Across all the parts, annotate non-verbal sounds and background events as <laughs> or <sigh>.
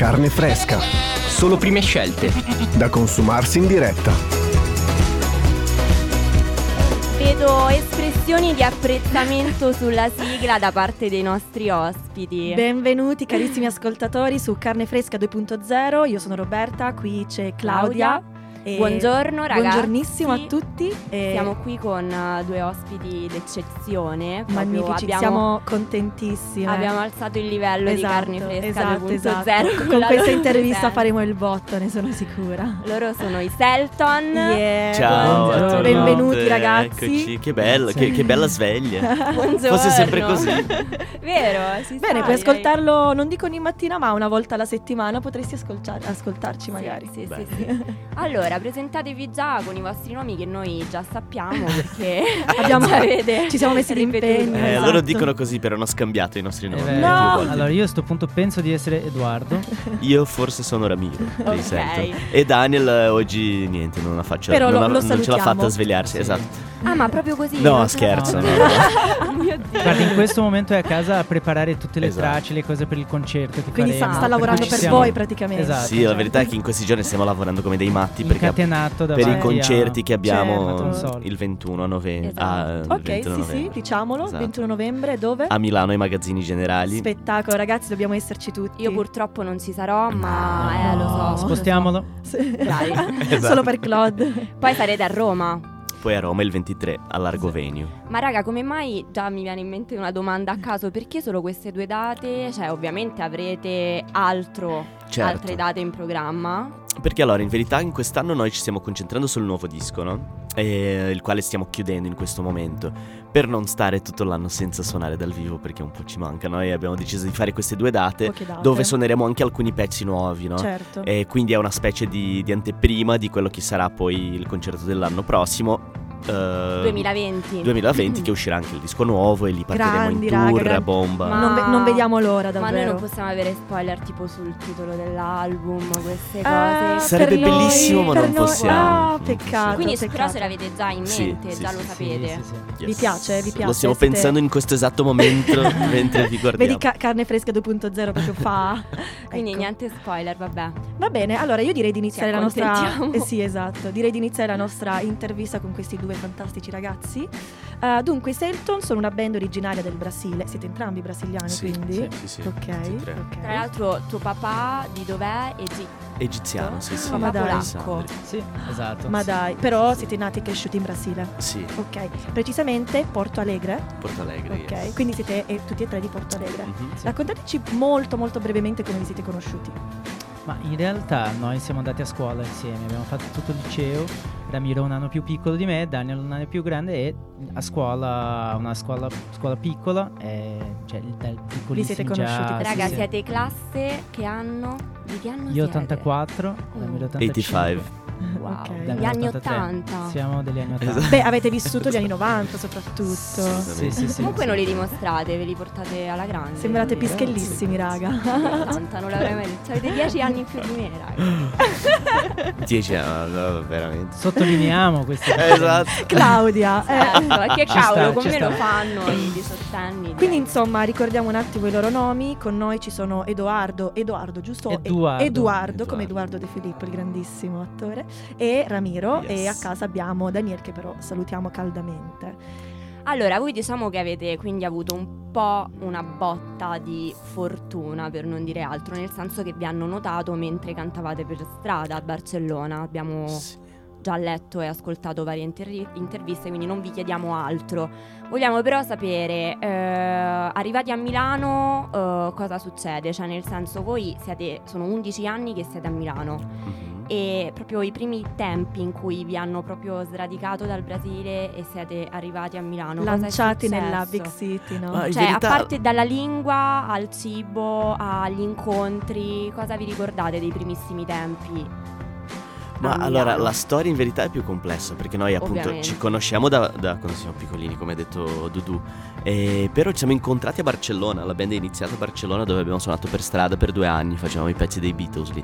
Carne fresca, Solo prime scelte. da consumarsi in diretta. Vedo espressioni di apprezzamento sulla sigla da parte dei nostri ospiti. Benvenuti carissimi ascoltatori su Carne Fresca 2.0, io sono Roberta, qui c'è Claudia. E Buongiorno ragazzi. Buongiornissimo a tutti. e Siamo qui con eh, due ospiti d'eccezione. magnifici, abbiamo, siamo contentissime. abbiamo alzato il livello di Esatto, carne fresca esatto, 2.0 esatto. con questa intervista faremo il botto, ne sono sicura. Loro sono i Selton. Yeah, Ciao, buongiorno. benvenuti ragazzi. Eccoci, che bello, che, che bella sveglia. Buongiorno. Fosse sempre così. <laughs> Vero, si Bene, puoi direi. ascoltarlo non dico ogni mattina, ma una volta alla settimana potresti ascoltar- ascoltarci magari. Sì, sì, sì, sì. Allora, presentatevi già con i vostri nomi che noi già sappiamo <laughs> perché Abbiamo- <laughs> ci avete ci siamo messi d'impegno. Eh, Esatto. Loro dicono così, però hanno scambiato i nostri nomi. Eh, più beh, No! Allora io a sto punto penso di essere Edoardo. <laughs> Io forse sono Ramiro. Ok. mi sento. E Daniel eh, oggi niente, non ha faccia, Però non, lo- ha- lo non ce l'ha fatta a svegliarsi. Esatto. Ah, ma proprio così? No, scherzo. No, no. Oh mio Dio. Guarda, in questo momento è a casa a preparare tutte le Esatto. tracce, le cose per il concerto che Quindi sta, faremo. sta lavorando per siamo voi praticamente. Esatto. Sì, la verità è che in questi giorni stiamo lavorando come dei matti perché Incatenato per i concerti che abbiamo Certo, so. il 21 novembre. Esatto. ah, il Ok, 21 sì, sì, novembre. diciamolo, Esatto. 21 novembre, dove? A Milano ai magazzini generali. Spettacolo, ragazzi, dobbiamo esserci tutti. Io purtroppo non ci sarò, ma eh, lo so. lo so. Spostiamolo. Sì. Dai. <laughs> Esatto. Solo per Claude. Poi sarete a Roma. Poi a Roma il 23 a Largo Venue. Ma raga, come mai già mi viene in mente una domanda a caso? Perché solo queste due date? Cioè, ovviamente avrete altro, Certo. altre date in programma. Perché allora in verità in quest'anno noi ci stiamo concentrando sul nuovo disco, no? E, il quale stiamo chiudendo in questo momento. Per non stare tutto l'anno senza suonare dal vivo perché un po' ci manca. Noi abbiamo deciso di fare queste due date date. dove suoneremo anche alcuni pezzi nuovi, no? Certo. E quindi è una specie di, di anteprima di quello che sarà poi il concerto dell'anno prossimo. Eh, 2020. 2020 che uscirà anche il disco nuovo e lì partiremo Grandi, in raga, tour grandi. a bomba. Ma- non, ve- non vediamo l'ora, Ma noi davvero. non possiamo avere spoiler tipo sul titolo dell'album, queste Ah, cose. Sarebbe per noi, bellissimo, ma per non noi. possiamo. Ah, peccato. Quindi peccato. però ce l'avete già in mente, sì, già sì, lo sì, sapete. Sì, sì, sì. Vi piace? Vi piace? Lo stiamo Siete- pensando in questo esatto momento <laughs> mentre vi guardiamo. Vedi ca- carne fresca 2.0 proprio fa. <laughs> Quindi Ecco. niente spoiler, vabbè. Va bene, allora io direi di iniziare la nostra eh sì, esatto. Direi di iniziare la nostra intervista con questi due fantastici ragazzi. Eh, dunque, i Selton sono una band originaria del Brasile. Siete entrambi brasiliani, Sì, quindi? sì, sì, sì, Ok, tutti e tre. ok. Tra l'altro tuo papà di dov'è? Egi- Egiziano, sì, sì. Ma Ma dai. polacco. Sì, esatto. Ma dai, però siete nati e cresciuti in Brasile. Sì, Ok, precisamente Porto Alegre. Porto Alegre. Ok, yes. quindi siete eh, tutti e tre di Porto Alegre. Mhm. Raccontateci molto molto brevemente come vi siete conosciuti. Ma in realtà noi siamo andati a scuola insieme, abbiamo fatto tutto il liceo. Ramiro è un anno più piccolo di me, Daniel un anno più grande e a scuola, una scuola, scuola piccola, e, cioè dal piccolissimo siete conosciuti già, Raga, sì, sì. siete classe che anno? Di che anno Io siete? 84, Ramiro 85. 85. Wow, Ok. gli Daniel anni 83. 80. Siamo degli anni 80. Esatto. Beh, avete vissuto gli anni 90 soprattutto. Sì, sì, sì. Comunque non li dimostrate, ve li portate alla grande. Sembrate pischellissimi, raga. 80, non l'avrei mai detto. Avete 10 anni in più di me, raga. <laughs> 10 anni, no, veramente. Sottolineiamo questi <laughs> Esatto. Claudia. eh. Certo, e che Ci cavolo, sta, con ci me sta. lo fanno i 18 anni. Quindi insomma ricordiamo un attimo i loro nomi, con noi ci sono Edoardo, Edoardo giusto? Edoardo. Edoardo, come Edoardo. Edoardo De Filippo, il grandissimo attore, e Ramiro Yes. e a casa abbiamo Daniel che però salutiamo caldamente. Allora, voi diciamo che avete quindi avuto un po' una botta di fortuna, per non dire altro, nel senso che vi hanno notato mentre cantavate per strada a Barcellona. Abbiamo Sì. Già letto e ascoltato varie interri- interviste, quindi non vi chiediamo altro. Vogliamo però sapere, eh, arrivati a Milano, eh, cosa succede? Cioè, nel senso, voi siete, sono 11 anni che siete a Milano Mhm. e proprio i primi tempi in cui vi hanno proprio sradicato dal Brasile e siete arrivati a Milano. Lanciati nella big city, no? Ma Cioè, verità- a parte dalla lingua al cibo, agli incontri, cosa vi ricordate dei primissimi tempi? Ma allora la storia in verità è più complessa perché noi appunto Ovviamente. ci conosciamo da, da quando siamo piccolini, come ha detto Dudu. E però ci siamo incontrati a Barcellona, la band è iniziata a Barcellona dove abbiamo suonato per strada per due anni, facevamo i pezzi dei Beatles lì.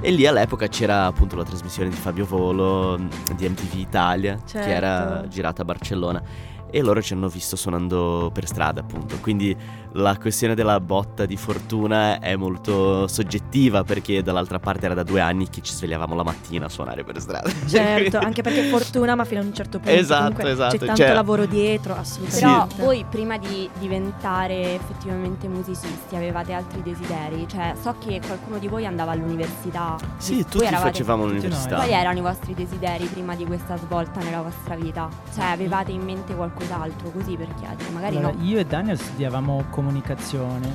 E lì all'epoca c'era appunto la trasmissione di Fabio Volo di MTV Italia, Certo. che era girata a Barcellona. e loro ci hanno visto suonando per strada appunto quindi la questione della botta di fortuna è molto soggettiva perché dall'altra parte era da due anni che ci svegliavamo la mattina a suonare per strada Certo, anche perché fortuna, ma fino a un certo punto. Esatto, Comunque esatto, C'è tanto cioè- lavoro dietro, assolutamente. Però voi prima di diventare effettivamente musicisti avevate altri desideri? Cioè, so che qualcuno di voi andava all'università. sì Voi tutti eravate- facevamo l'università Quali erano i vostri desideri prima di questa svolta nella vostra vita? Cioè, avevate in mente qualcos'altro così per chiedere? Magari Allora, no. io e Daniel studiavamo comunicazione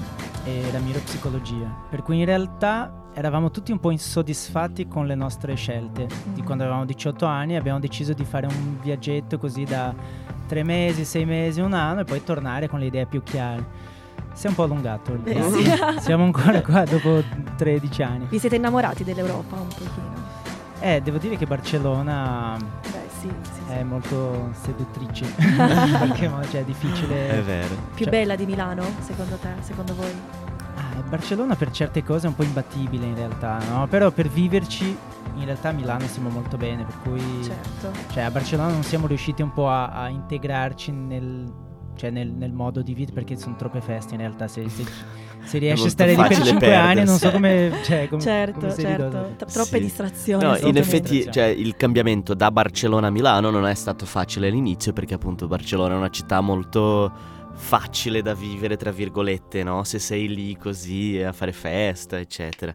e Ramiro psicologia, per cui in realtà eravamo tutti un po' insoddisfatti con le nostre scelte. Di Mhm. quando avevamo 18 anni abbiamo deciso di fare un viaggetto così da tre mesi, sei mesi, un anno e poi tornare con le idee più chiare. Si è un po' allungato il Eh, sì. Siamo ancora qua dopo 13 anni. Vi siete innamorati dell'Europa un pochino? Eh, devo dire che Barcellona Beh, sì, sì, sì. è molto seduttrice. <laughs> in qualche modo, cioè è difficile. è vero Più cioè- bella di Milano, secondo te, secondo voi? Ah, Barcellona per certe cose è un po' imbattibile in realtà, no? Però per viverci in realtà a Milano siamo molto bene, per cui Certo. cioè a Barcellona non siamo riusciti un po' a, a integrarci nel, cioè nel, nel modo di vita perché sono troppe feste in realtà. Se, se, se <laughs> riesci a stare lì per facile 5 anni non so perdersi. come... Cioè, come certo, come si certo. T- troppe Sì. distrazioni. No, in effetti cioè, il cambiamento da Barcellona a Milano non è stato facile all'inizio perché appunto Barcellona è una città molto facile da vivere, tra virgolette, no? Se sei lì così a fare festa, eccetera.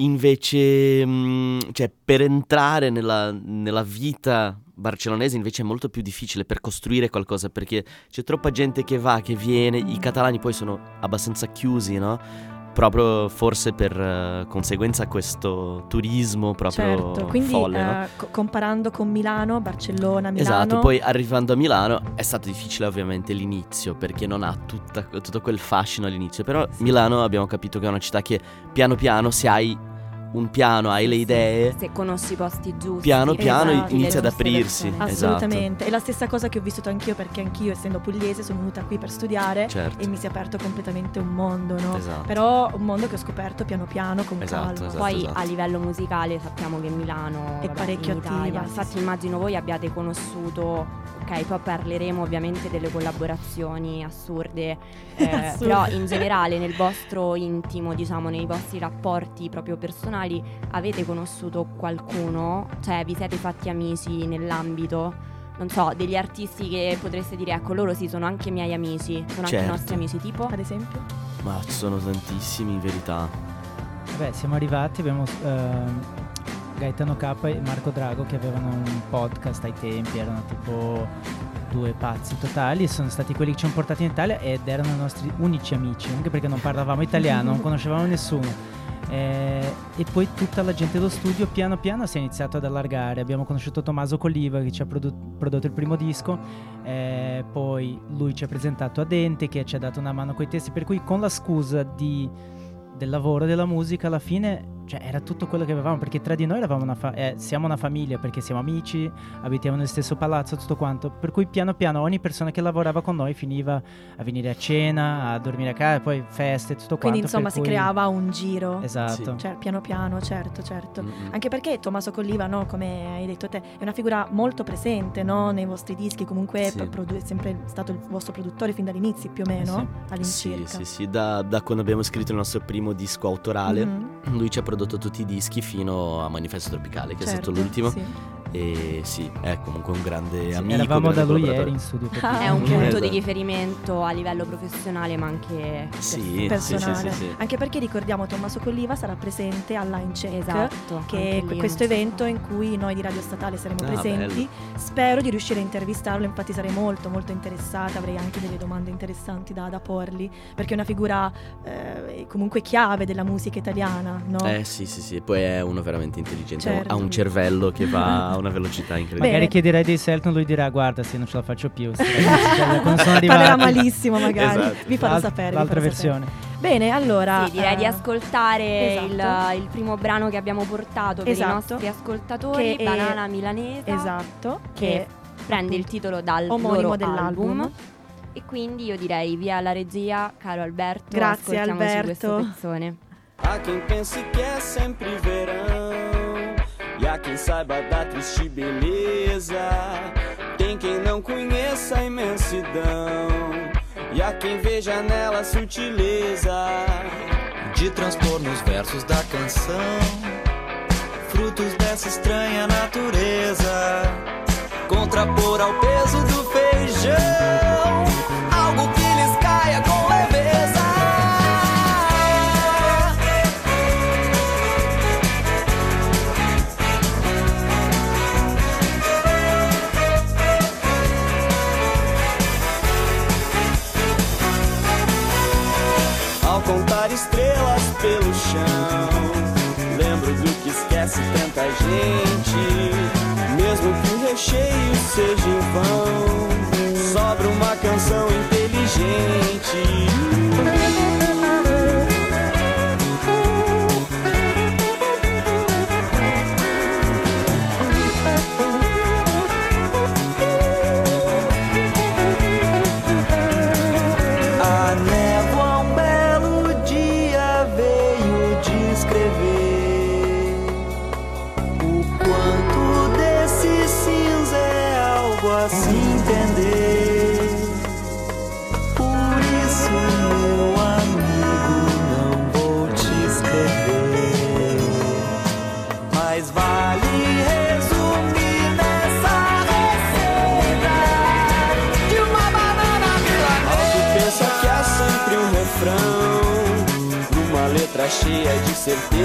Invece, mh, cioè, per entrare nella, nella vita barcellonese invece è molto più difficile per costruire qualcosa perché c'è troppa gente che va, che viene, i catalani poi sono abbastanza chiusi, no? Proprio forse per eh, conseguenza a questo turismo proprio Certo, quindi folle, no? eh, co- comparando con Milano, Barcellona, Milano. Esatto, poi arrivando a Milano è stato difficile ovviamente l'inizio perché non ha tutta- tutto quel fascino all'inizio, però Milano abbiamo capito che è una città che piano piano se hai un piano, hai le idee, Se conosci i posti giusti. piano piano Esatto. inizia ad aprirsi. persone. Esatto. Assolutamente, è la stessa cosa che ho vissuto anch'io perché anch'io essendo pugliese sono venuta qui per studiare Certo. e mi si è aperto completamente un mondo, no? Esatto. Però un mondo che ho scoperto piano piano con Esatto, calma. esatto. Poi a livello musicale sappiamo che Milano È vabbè, parecchio in Italia. attiva, Infatti sì. immagino voi abbiate conosciuto, ok, poi parleremo ovviamente delle collaborazioni assurde, eh, <laughs> Assurde. però in generale nel vostro intimo, diciamo, nei vostri rapporti proprio personali, avete conosciuto qualcuno? Cioè vi siete fatti amici nell'ambito? Non so, degli artisti che potreste dire, ecco, loro sì, sono anche miei amici, sono anche Certo. i nostri amici, tipo? Ad esempio? Ma ci sono tantissimi in verità. Vabbè, siamo arrivati, abbiamo ehm, Gaetano K e Marco Drago che avevano un podcast ai tempi, erano tipo due pazzi totali e sono stati quelli che ci hanno portati in Italia ed erano i nostri unici amici, anche perché non parlavamo italiano, non conoscevamo nessuno. Eh, e poi tutta la gente dello studio piano piano si è iniziato ad allargare. Abbiamo conosciuto Tommaso Colliva che ci ha produ- prodotto il primo disco, eh, poi lui ci ha presentato a Dente che ci ha dato una mano coi testi, per cui con la scusa di del lavoro, della musica, alla fine cioè, era tutto quello che avevamo, perché tra di noi eravamo una fa- eh, siamo una famiglia, perché siamo amici, abitiamo nel stesso palazzo, tutto quanto, per cui piano piano ogni persona che lavorava con noi finiva a venire a cena, a dormire a casa, poi feste, tutto Quindi quanto. insomma per si cui- creava un giro. Esatto. Cioè, piano piano, certo, certo. Mm-mm. Anche perché Tommaso Colliva, no, come hai detto te, è una figura molto presente no, nei vostri dischi, comunque Sì. pro- produ- è sempre stato il vostro produttore fin dall'inizio più o meno, Sì, all'incirca. sì, sì, da, da quando abbiamo scritto il nostro primo disco autorale, Mhm, lui ci ha prodotto tutti i dischi fino a Manifesto Tropicale, che è certo, stato l'ultimo. sì. E sì, è comunque un grande Sì, amico. eravamo da lui ieri in studio. Ah, È un punto Esatto. di riferimento a livello professionale ma anche Sì, sì, sì, personale. sì, sì. Anche perché ricordiamo Tommaso Colliva sarà presente alla Incheck, Esatto. che è questo evento in cui noi di Radio Statale saremo Ah, presenti. Spero di riuscire a intervistarlo, infatti sarei molto molto interessata, avrei anche delle domande interessanti da, da porgli, perché è una figura eh, comunque chiave della musica italiana, no? Eh sì, sì, sì, poi è uno veramente intelligente, Certo. ha un cervello che va <laughs> una velocità incredibile. Magari chiederai dei Selton, lui dirà guarda se non ce la faccio più. ragazzi, <laughs> cioè, quando sono Parlerà arrivati. malissimo magari, Esatto. vi farò L'al- sapere. L'altra farò sapere. versione. Bene, allora... Sì, direi di eh, ascoltare esatto. il, il primo brano che abbiamo portato per Esatto. i nostri ascoltatori, Che è- Banana Milanese, Esatto, che che prende il titolo dal omonimo loro dell'album. album. E quindi io direi via alla regia, caro Alberto, Grazie, ascoltiamoci Alberto. questo pezzone. Há quem pense que é sempre verão, e há quem saiba da triste beleza. Tem quem não conheça a imensidão. E a quem veja nela sutileza de transpor nos versos da canção frutos dessa estranha natureza, contrapor ao peso do feijão chão, lembro do que esquece tanta gente. Mesmo que o recheio seja em vão, sobra uma canção inteligente.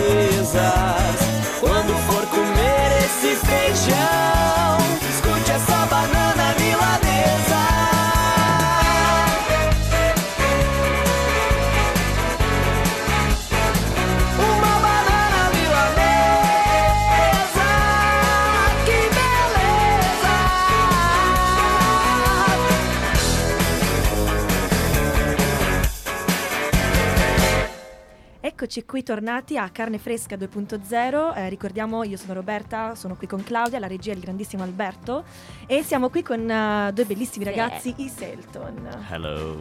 De Eccoci qui tornati a Carne Fresca 2.0, eh, ricordiamo io sono Roberta, sono qui con Claudia, la regia è il grandissimo Alberto e siamo qui con eh, due bellissimi ragazzi, i Selton. Hello.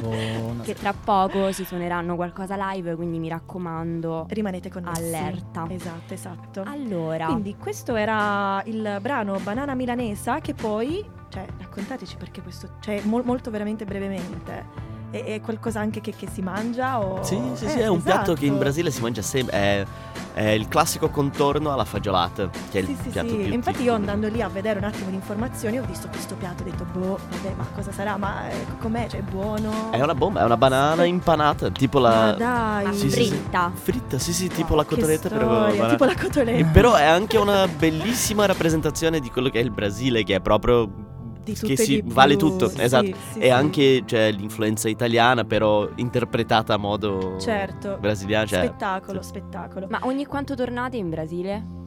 Buona- <laughs> Che tra poco si suoneranno qualcosa live, quindi mi raccomando. Rimanete connessi. Allerta. Esatto, esatto. Allora, Quindi questo era il brano Banana Milanesa che poi, cioè raccontateci perché questo, cioè mol- molto veramente brevemente, è, è qualcosa anche che, che si mangia o... Sì, sì, Eh, sì, è un piatto che in esatto. Brasile si mangia sempre. È, è il classico contorno alla fagiolata, che è il Sì, sì, piatto sì. più Infatti tipico. io andando lì a vedere un attimo di informazioni ho visto questo piatto, ho detto boh, vabbè, ma cosa sarà? Ma eh, com'è? Cioè, è buono? È una bomba, è una banana impanata, tipo Ma la... dai, ma sì, sì, sì. fritta. Fritta, sì, sì, tipo Wow, la che cotoletta, però... banana. tipo la E cotoletta. però è anche una bellissima rappresentazione di quello che è il Brasile, che è proprio... Di tutto che si di vale tutto, sì, esatto. sì, e sì. anche cioè, l'influenza italiana, però interpretata a modo Certo. brasiliano. Cioè, spettacolo, spettacolo. Ma ogni quanto tornate in Brasile?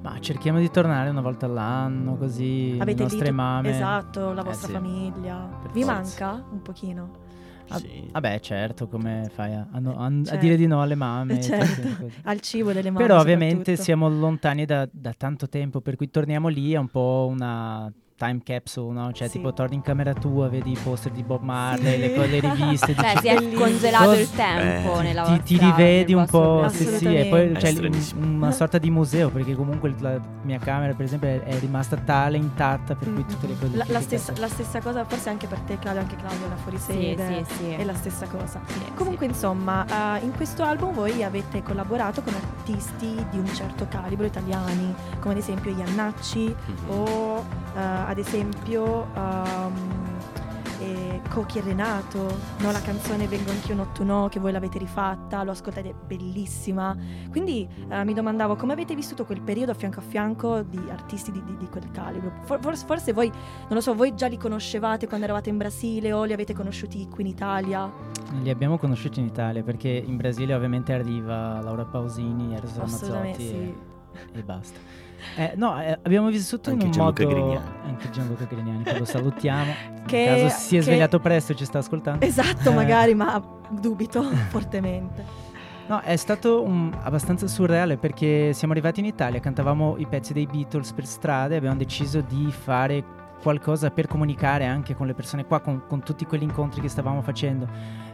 Ma cerchiamo di tornare una volta all'anno, così Avete le nostre lì mamme. Esatto, la Eh, vostra sì. famiglia. Per Vi forza. manca un pochino? Ah, sì. Vabbè, certo, come fai a, a no- a- a Certo. dire di no alle mamme? Eh, certo. tutte. Al cibo delle mamme Però ovviamente siamo lontani da, da tanto tempo, per cui torniamo lì, è un po' una time capsule, no? Cioè Sì. tipo torni in camera tua, vedi i poster di Bob Marley, Sì. le, co- le riviste, <laughs> Cioè, si è congelato il tempo Eh. nella ti, vostra ti rivedi un po', sì sì, e poi È c'è stranissimo. una sorta di museo, perché comunque la mia camera per esempio è, è rimasta tale, intatta, per cui tutte le cose... La, la stessa, la stessa cosa forse anche per te Claudia, anche Claudia da fuori Sì, sede. sì, sì. È la stessa cosa. Sì, Comunque, sì. insomma, eh, in questo album voi avete collaborato con artisti di un certo calibro italiani, come ad esempio Iannacci Mhm. o ad esempio ehm, eh, Cochi e Renato, no? la canzone Vengo anch'io nottuno che voi l'avete rifatta, l'ho ascoltata, è bellissima. Quindi eh, mi domandavo come avete vissuto quel periodo a fianco a fianco di artisti di, di- di quel calibro. For- forse, forse voi, non lo so, voi già li conoscevate quando eravate in Brasile o li avete conosciuti qui in Italia? Li abbiamo conosciuti in Italia, perché in Brasile ovviamente arriva Laura Pausini, Eros Ramazzotti sì. e, e basta. Eh, no, eh, abbiamo vissuto Anche in un Gianluca modo... Grignani. Anche Gianluca Grignani, che lo salutiamo. <laughs> Che- In caso si è che- svegliato presto e ci sta ascoltando. Esatto, Eh. magari, ma dubito <laughs> fortemente. No, è stato un- abbastanza surreale perché siamo arrivati in Italia, cantavamo i pezzi dei Beatles per strada e abbiamo deciso di fare qualcosa per comunicare anche con le persone qua, con, con tutti quegli incontri che stavamo facendo.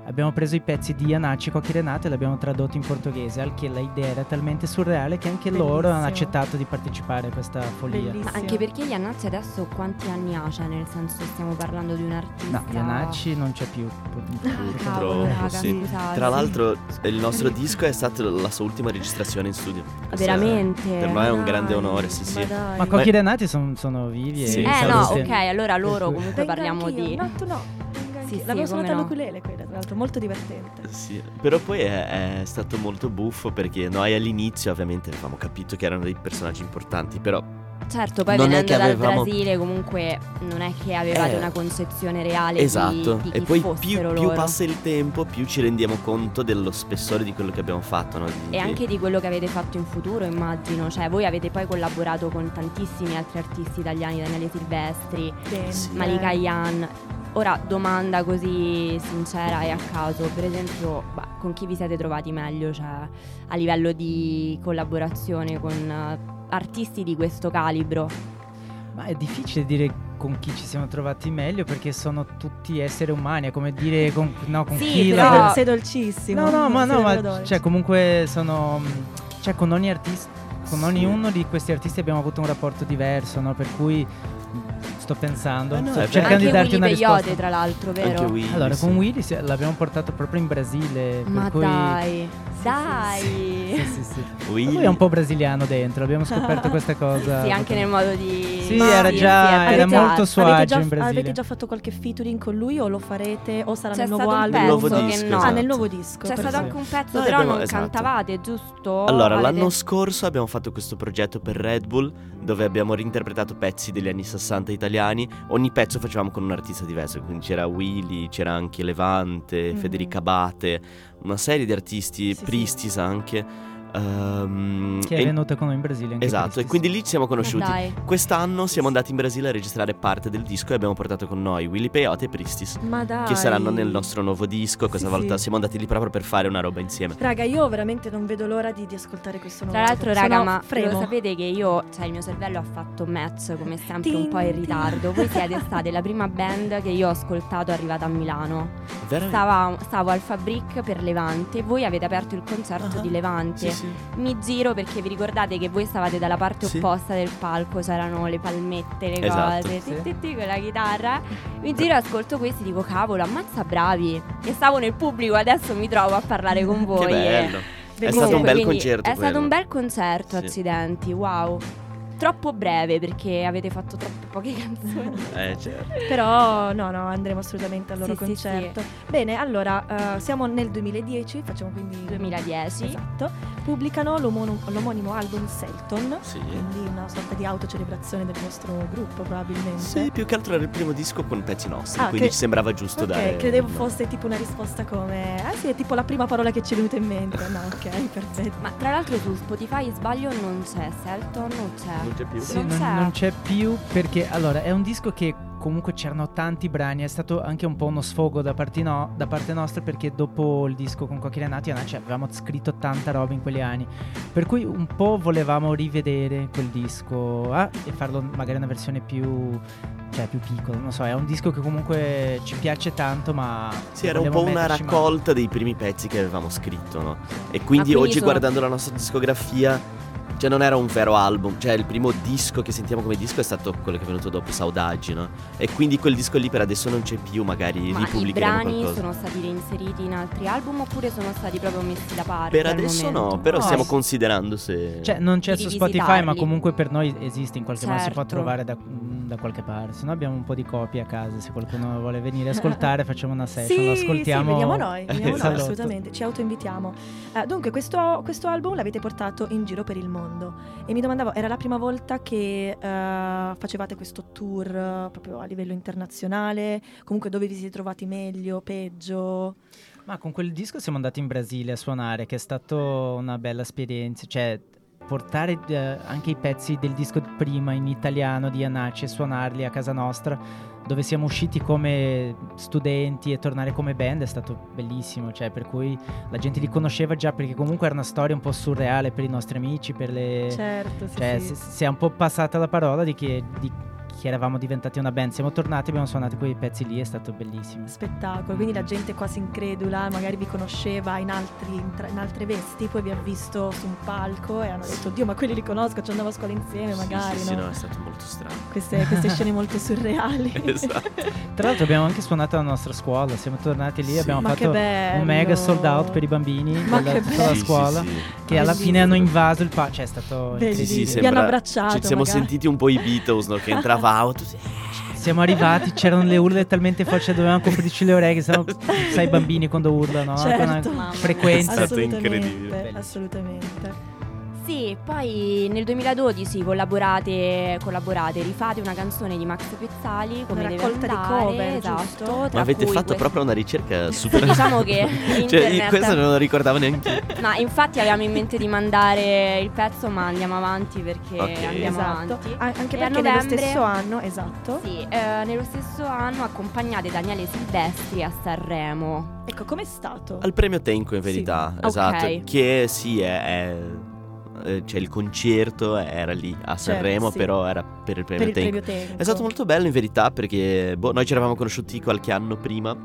Abbiamo preso i pezzi di Anaci Cocchi Renato e li abbiamo tradotti in portoghese, al che l'idea era talmente surreale che anche loro hanno Bellissimo. accettato di partecipare a questa follia. Bellissimo. Ma anche perché Iannacci adesso quanti anni ha? Cioè, nel senso, stiamo parlando di un artista. No, Iannacci non c'è più. pur- Ah, purtroppo. raga, sì. scusate. Tra l'altro il nostro disco è stata la sua ultima registrazione in studio. Questo è- Veramente? Per noi è un Dai, grande onore, sì sì. Ma. Ma Cocchi Renati son- sono vivi Sì. e Eh no, ok, allora loro <laughs> comunque parliamo anch'io. di... No, tu no. Anch'io. Sì, sì, L'avevo come suonata no. all'ukulele quella, tra l'altro, molto divertente. Sì, però poi è, è stato molto buffo perché noi all'inizio ovviamente avevamo capito che erano dei personaggi importanti, però Certo, poi Non è venendo dal avevamo- Brasile comunque non è che avevate Eh, una concezione reale esatto, di, di e poi più, più passa il tempo più ci rendiamo conto dello spessore di quello che abbiamo fatto, no? Di- E anche di quello che avete fatto in futuro, immagino. Cioè, voi avete poi collaborato con tantissimi altri artisti italiani, Daniele Silvestri. Sì. Malika Yan. Ora, domanda così sincera e a caso, per esempio, bah, con chi vi siete trovati meglio, cioè, a livello di collaborazione con eh, artisti di questo calibro? Ma è difficile dire con chi ci siamo trovati meglio perché sono tutti esseri umani, è come dire con, no, con Sì, chi però- la- Sei dolcissimo. No, no, ma no, ma dolce. cioè comunque sono cioè con ogni artista con Sì. ognuno di questi artisti abbiamo avuto un rapporto diverso, no? Per cui sto pensando, Eh no, sto cercando Anche di darti Willy una risposta. tra l'altro, vero? Anche Willy, Allora, sì. con Willy si- l'abbiamo portato proprio in Brasile, per Ma cui dai, dai. Sì, sì, sì. Willy- Lui è un po' brasiliano dentro, abbiamo scoperto <laughs> questa cosa. Sì, anche nel modo di... Sì, Ma era sì, già- sì, era avete- molto suo avete agio già, in Brasile. Avete già fatto qualche featuring con lui o lo farete o sarà C'è nel nuovo album? Nel nuovo disco, che no. Ah, esatto. nel nuovo disco. C'è stato anche un pezzo, però non esatto. cantavate, giusto? Allora, l'anno scorso abbiamo fatto questo progetto per Red Bull dove abbiamo reinterpretato pezzi degli anni 60 italiani. Ogni pezzo facevamo con un artista diverso, quindi c'era Willy, c'era anche Levante, Mhm. Federica Abate, una serie di artisti, Sì, sì. Pristis anche. Ehm, Che è e- venuto con noi in Brasile. anche esatto, e quindi lì ci siamo conosciuti. dai. Quest'anno siamo andati in Brasile a registrare parte del disco e abbiamo portato con noi Willy Peyote e Pristis. Ma dai. Che saranno nel nostro nuovo disco. Questa Sì, volta sì. siamo andati lì proprio per fare una roba insieme. Raga, io veramente non vedo l'ora di, di ascoltare questo nuovo Tra l'altro, raga, Sono ma fremo. lo sapete che io, cioè il mio cervello ha fatto match come sempre un Tin, po' in ritardo. Voi <laughs> siete state la prima band che io ho ascoltato arrivata a Milano. Veramente? Stava- stavo al Fabric per Levante, voi avete aperto il concerto Ah, di Levante. Sì, sì. Mi giro perché vi ricordate che voi stavate dalla parte Sì. opposta del palco, c'erano le palmette, le Esatto. cose, Sì. ti, ti, con la chitarra. Mi giro e ascolto questi dico cavolo, ammazza bravi. E stavo nel pubblico, adesso mi trovo a parlare con voi. Che bello. È Bellissimo. stato un bel concerto. È stato un bel concerto, Sì. accidenti, wow. Troppo breve perché avete fatto troppo poche <laughs> canzoni. Eh, certo. Però no, no, andremo assolutamente al loro Sì, sì, concerto. Bene, allora, eh, siamo nel 2010, facciamo quindi 2010. Esatto. Pubblicano l'omono- l'omonimo album Selton, Sì. quindi una sorta di autocelebrazione del vostro gruppo probabilmente. Sì, più che altro era il primo disco con pezzi nostri, Ah, quindi che- ci sembrava giusto Ok, dare. credevo no. fosse tipo una risposta come Ah sì, è tipo la prima parola che ci è venuta in mente. No, ok, <laughs> perfetto. Ma tra l'altro su Spotify sbaglio non c'è Selton, non c'è. Non c'è più. Sì, Non non, c'è. non c'è più perché allora è un disco che comunque c'erano tanti brani, è stato anche un po' uno sfogo da, parte no- da parte nostra perché dopo il disco con Cocchi Renati Anaci avevamo scritto tanta roba in quegli anni, per cui un po' volevamo rivedere quel disco ah, e farlo magari una versione più, cioè, più piccola, non so, è un disco che comunque ci piace tanto ma... Sì, era un po' una raccolta dei primi pezzi che avevamo scritto, no? E quindi quindi oggi guardando la nostra discografia, cioè non era un vero album, cioè il primo disco che sentiamo come disco è stato quello che è venuto dopo Saudagi, no? E quindi quel disco lì per adesso non c'è più, magari Ma i ripubblicheremo brani qualcosa. sono stati reinseriti in altri album oppure sono stati proprio messi da parte? Per adesso no, però No, stiamo considerando se... Cioè, non c'è su Spotify, ma comunque per noi esiste in qualche modo, si può Certo. trovare da, da qualche parte. Se no abbiamo un po' di copie a casa, se qualcuno vuole venire a <laughs> ascoltare facciamo una session, lo Sì, ascoltiamo. sì, veniamo noi, veniamo noi, <laughs> Salotto. assolutamente, ci autoinvitiamo. Eh, dunque, questo, questo album l'avete portato in giro per il mondo e mi domandavo, era la prima volta che eh, facevate questo tour eh, proprio a livello internazionale? Comunque dove vi siete trovati meglio, peggio? Ma con quel disco siamo andati in Brasile a suonare, che è stato una bella esperienza. Cioè, portare eh, anche i pezzi del disco prima in italiano di Anaci e suonarli a casa nostra, dove siamo usciti come studenti e tornare come band è stato bellissimo. Cioè, per cui la gente li conosceva già, perché comunque era una storia un po' surreale per i nostri amici, per le. Certo, sì, Cioè, sì. si, si è un po' passata la parola di che, di che eravamo diventati una band. Siamo tornati, abbiamo suonato quei pezzi lì, è stato bellissimo. Spettacolo, quindi la gente quasi incredula, magari vi conosceva in, altri, in, tra- in altre vesti, poi vi ha visto su un palco e hanno detto, Dio, ma quelli li conosco, ci andavo a scuola insieme, magari, Sì, sì, no? no, è stato molto strano. Queste, queste scene molto surreali. <laughs> esatto. Tra l'altro abbiamo anche suonato alla nostra scuola, siamo tornati lì, Sì. abbiamo Ma fatto un mega sold out per i bambini Ma della, che tutta la Sì, sì, scuola, sì. che alla fine hanno invaso il palco, cioè è stato Bellissimo. Sì, sì, incredibile. Vi sembra- hanno abbracciato, Ci siamo magari. sentiti un po' i Beatles, no? Che entravamo tutti. Siamo arrivati, c'erano le urle talmente forti, cioè dovevamo coprirci le orecchie, sai, sai i bambini quando urlano, no? Certo. Con Mamma una frequenza. stato Assolutamente, incredibile. assolutamente. Sì, poi nel 2012 collaborate, collaborate, rifate una canzone di Max Pezzali come Una deve raccolta di andare, cover, esatto, giusto? Ma avete fatto questo- proprio una ricerca super. <laughs> Diciamo che <laughs> cioè, questo non lo ricordavo neanche. Ma infatti avevamo in mente di mandare il pezzo, ma andiamo avanti perché Ok. andiamo Esatto, avanti. A- anche E perché nello stesso anno, esatto. Sì, eh, nello stesso anno accompagnate Daniele Silvestri a Sanremo. Ecco, com'è stato? Al premio Tenco, in verità. Ok. Esatto. Che sì, è. è- cioè, il concerto era lì a Sanremo, sì. però era per il premio per il Tenco. premio Tenco. È stato molto bello in verità perché boh, noi ci eravamo conosciuti qualche anno prima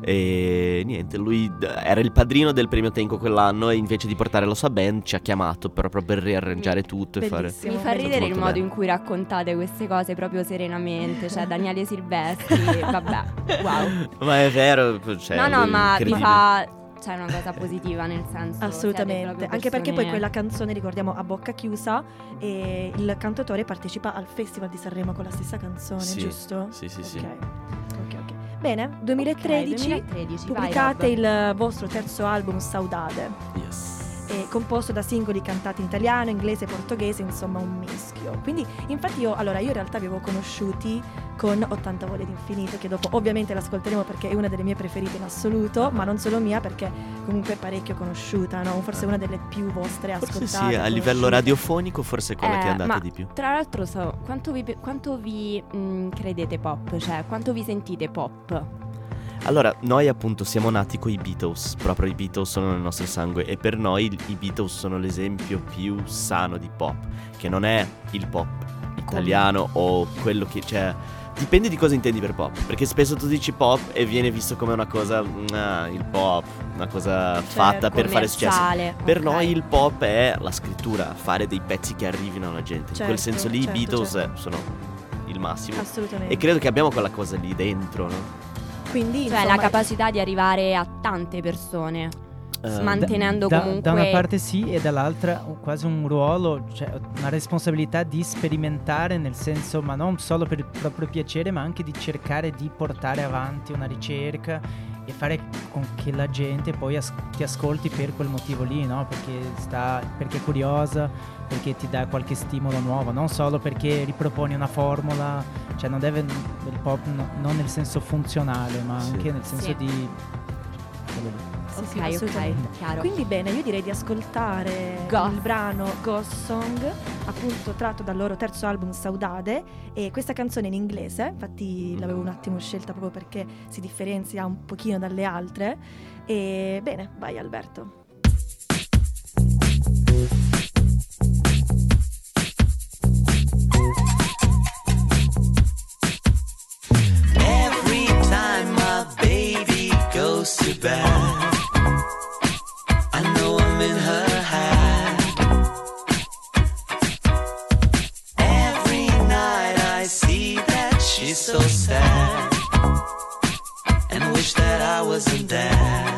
e niente, lui era il padrino del premio Tenco quell'anno e invece di portare la sua band ci ha chiamato però proprio per riarrangiare tutto e fare... Bellissimo. Mi fa ridere il modo bello. in cui raccontate queste cose proprio serenamente, cioè Daniele Silvestri, <laughs> vabbè, wow. Ma è vero, cioè, no, no, ma vi fa cioè una cosa positiva nel senso siete Assolutamente, anche perché poi quella canzone ricordiamo a bocca chiusa e il cantautore partecipa al Festival di Sanremo con la stessa canzone, Sì, giusto? Sì, sì, sì. Ok, ok. Bene, 2013, Ok, 2013, vai, pubblicate Rob. il vostro terzo album Saudade, Yes. Eh, composto da singoli cantati in italiano, inglese, portoghese, insomma un mischio. Quindi, infatti io, allora, io in realtà vi avevo conosciuti con 80 vole d'infinito, che dopo ovviamente l'ascolteremo perché è una delle mie preferite in assoluto, ma non solo mia perché comunque è parecchio conosciuta, no? Forse una delle più vostre Forse ascoltate. sì, a livello conosciute. radiofonico forse è quella che è Eh, andata ma di più. Tra l'altro so, quanto vi, quanto vi mh, credete pop? Cioè, quanto vi sentite pop? Allora, noi appunto siamo nati con i Beatles, proprio i Beatles sono nel nostro sangue e per noi i Beatles sono l'esempio più sano di pop, che non è il pop italiano o quello che c'è... Dipende di cosa intendi per pop, perché spesso tu dici pop e viene visto come una cosa, ah, il pop, una cosa fatta per fare successo. Commerciale, Per noi il pop è la scrittura, fare dei pezzi che arrivino alla gente. In quel Certo, senso lì i certo, Beatles certo. sono il massimo. Assolutamente. E credo che abbiamo quella cosa lì dentro, no? Quindi, Cioè, insomma, la capacità di arrivare a tante persone. Eh, mantenendo da, comunque da una parte sì e dall'altra quasi un ruolo, cioè una responsabilità di sperimentare nel senso ma non solo per il proprio piacere ma anche di cercare di portare avanti una ricerca e fare con che la gente poi as- ti ascolti per quel motivo lì, no? Perché, sta, perché è curiosa, perché ti dà qualche stimolo nuovo, non solo perché riproponi una formula, cioè non deve il pop no- non nel senso funzionale ma Sì. anche nel senso Sì. di... Sì, sì, ok, ok, assolutamente. chiaro. Quindi bene, io direi di ascoltare Ghost. il brano Ghost Song, appunto tratto dal loro terzo album Saudade e questa canzone in inglese, infatti l'avevo un attimo scelta proprio perché si differenzia un pochino dalle altre e bene, vai Alberto. Every time my baby goes to bed, so sad and wish that I wasn't there.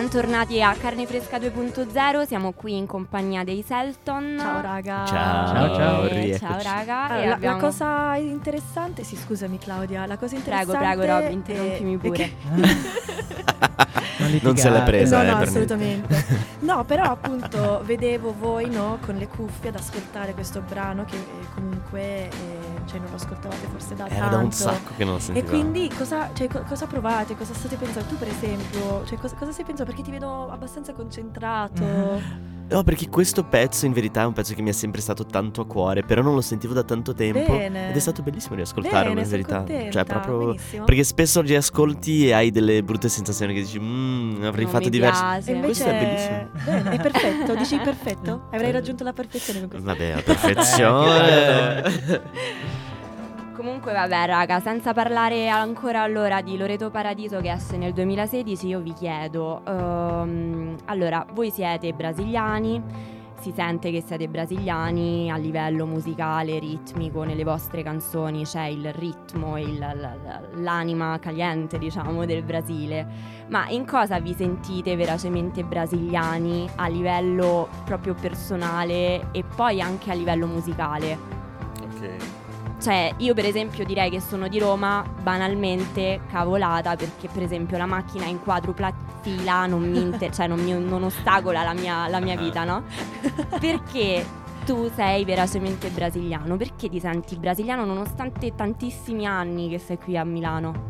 Bentornati a Carne Fresca 2.0. Siamo qui in compagnia dei Selton. Ciao raga. Ciao, Ciao, ciao. E- ciao raga. Allora, e la, la abbiamo- cosa interessante, sì scusami Claudia, la cosa Prego, interessante prego Rob, è- interrompimi è pure. che- <laughs> Non, Non se l'è presa, no, eh, no, assolutamente. <laughs> No, però appunto vedevo voi no, con le cuffie ad ascoltare questo brano che eh, comunque eh, cioè, non lo ascoltavate forse da Era tanto. da un sacco che non lo E sentivamo. quindi cosa, cioè, co- cosa provate? Cosa state pensando? Tu per esempio, cioè, cosa, cosa stai pensando? Perché ti vedo abbastanza concentrato. No, perché questo pezzo in verità è un pezzo che mi è sempre stato tanto a cuore, però non lo sentivo da tanto tempo. Bene. Ed è stato bellissimo riascoltarlo Bene, in verità. contenta, Cioè, proprio. benissimo. Perché spesso li ascolti e hai delle brutte sensazioni che dici, mmm, avrei Non fatto mi diversi. piace. E invece Questo è bellissimo. Bene, è perfetto, dici <laughs> perfetto? Avrai raggiunto la perfezione con questo. Vabbè, <laughs> a perfezione. <laughs> Comunque vabbè raga, senza parlare ancora allora di Loreto Paradiso che esce nel 2016, io vi chiedo, ehm, allora voi siete brasiliani, si sente che siete brasiliani a livello musicale, ritmico, nelle vostre canzoni c'è il ritmo, il- l'anima caliente diciamo del Brasile, ma in cosa vi sentite veracemente brasiliani a livello proprio personale e poi anche a livello musicale? ok. Cioè, io per esempio direi che sono di Roma banalmente cavolata perché per esempio la macchina in quadrupla fila non mi, inter- <laughs> cioè, non mi- non ostacola la mia, la mia vita, no? <laughs> Perché tu sei veracemente brasiliano? Perché ti senti brasiliano nonostante tantissimi anni che sei qui a Milano?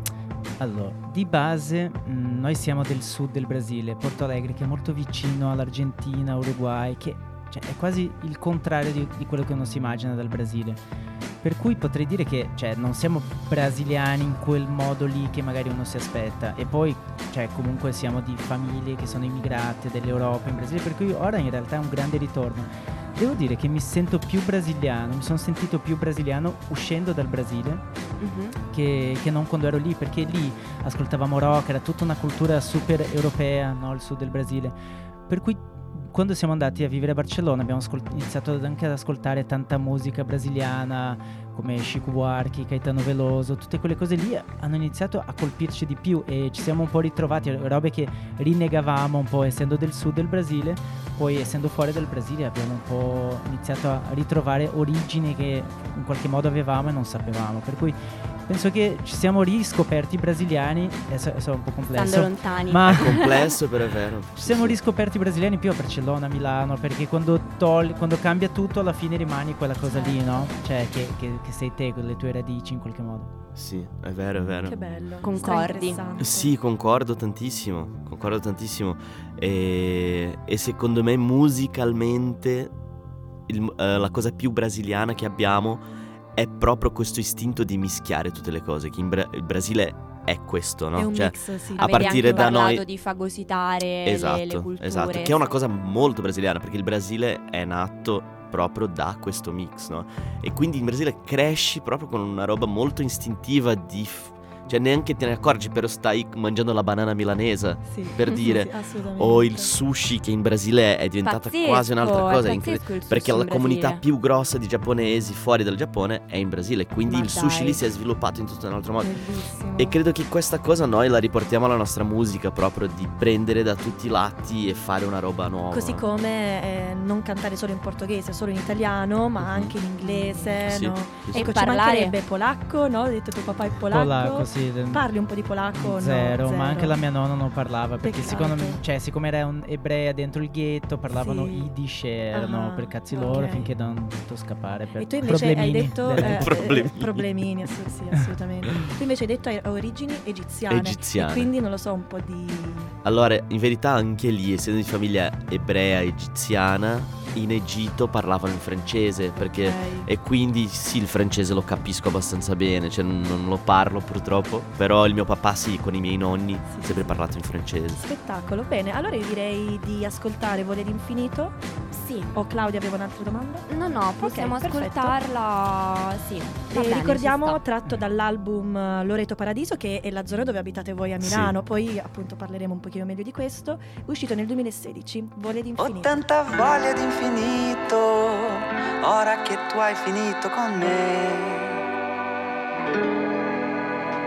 Allora, di base mh, noi siamo del sud del Brasile, Porto Alegre, che è molto vicino all'Argentina, Uruguay, che cioè, è quasi il contrario di, di quello che uno si immagina dal Brasile. Per cui potrei dire che cioè, non siamo brasiliani in quel modo lì che magari uno si aspetta. E poi, cioè, comunque siamo di famiglie che sono immigrate dell'Europa in Brasile, per cui ora in realtà è un grande ritorno. Devo dire che mi sento più brasiliano, mi sono sentito più brasiliano uscendo dal Brasile Mhm. che, che non quando ero lì, perché lì ascoltavamo rock, era tutta una cultura super europea, no? il sud del Brasile. Per cui quando siamo andati a vivere a Barcellona abbiamo ascol- iniziato anche ad ascoltare tanta musica brasiliana, come Chico Buarque, Caetano Veloso, tutte quelle cose lì hanno iniziato a colpirci di più e ci siamo un po' ritrovati, robe che rinnegavamo un po' essendo del sud del Brasile, poi essendo fuori dal Brasile abbiamo un po' iniziato a ritrovare origini che in qualche modo avevamo e non sapevamo, per cui penso che ci siamo riscoperti brasiliani, adesso, adesso è un po' Stando complesso, lontani. ma Complesso, però è vero. <laughs> ci siamo riscoperti brasiliani più a Barcellona, a Milano, perché quando, togli- quando cambia tutto alla fine rimani quella cosa lì, no? Cioè che, che- che sei te con le tue radici in qualche modo. Sì, è vero, è vero. Che bello. Concordi? Sì, concordo tantissimo, concordo tantissimo. E, e secondo me musicalmente il- eh, la cosa più brasiliana che abbiamo è proprio questo istinto di mischiare tutte le cose, che Bra- il Brasile è questo, no? È un Cioè, mix, sì. a partire da noi- di fagositare le- le, esatto, culture. esatto, che è una cosa molto brasiliana perché il Brasile è nato proprio da questo mix, no? E quindi in Brasile cresci proprio con una roba molto istintiva di, f- Cioè neanche te ne accorgi, però stai mangiando la banana milanese, Sì. per <laughs> dire. Sì. O il sushi che in Brasile è diventata Pazzesco, quasi un'altra cosa. incredibile. il sushi Perché la in comunità Brasile. più grossa di giapponesi fuori dal Giappone è in Brasile. Quindi Ma il sushi dai. lì si è sviluppato in tutto un altro modo. Bellissimo. E credo che questa cosa noi la riportiamo alla nostra musica, proprio di prendere da tutti i lati e fare una roba nuova. Così come eh, non cantare solo in portoghese, solo in italiano, ma Mhm. anche in inglese, Sì, no? sì, sì. Ecco, E ci parlare- mancherebbe polacco, no? Hai detto tuo papà è polacco. Polacco, sì. Del- Parli un po' di polacco? no? Zero, ma anche la mia nonna non parlava perché secondo me, cioè, siccome era un ebrea dentro il ghetto, parlavano Sì. Yiddish e erano Ah, per cazzi loro finché non hanno dovuto scappare per E tu invece hai problemini detto <laughs> eh, eh, Problemini. problemini, ass- sì, assolutamente. <laughs> Tu invece hai detto hai origini egiziane. Egiziane. E quindi non lo so, un po' di Allora, in verità anche lì, essendo di famiglia ebrea egiziana, in Egitto parlavano in francese perché Ok. e quindi sì, il francese lo capisco abbastanza bene, cioè non, non lo parlo purtroppo, però il mio papà sì, con i miei nonni, ha Sì, sempre sì. parlato in francese. spettacolo. Bene, allora io direi di ascoltare Vole d'infinito. Sì. O Claudia aveva un'altra domanda? No, no, possiamo perfetto. ascoltarla. Sì. E bene, ricordiamo tratto dall'album eh, Loreto Paradiso che è la zona dove abitate voi a Sì. Milano, poi appunto parleremo un pochino meglio di questo, uscito nel 2016, Vole Ho d'infinito. tanta voglia di infinito, ora che tu hai finito con me.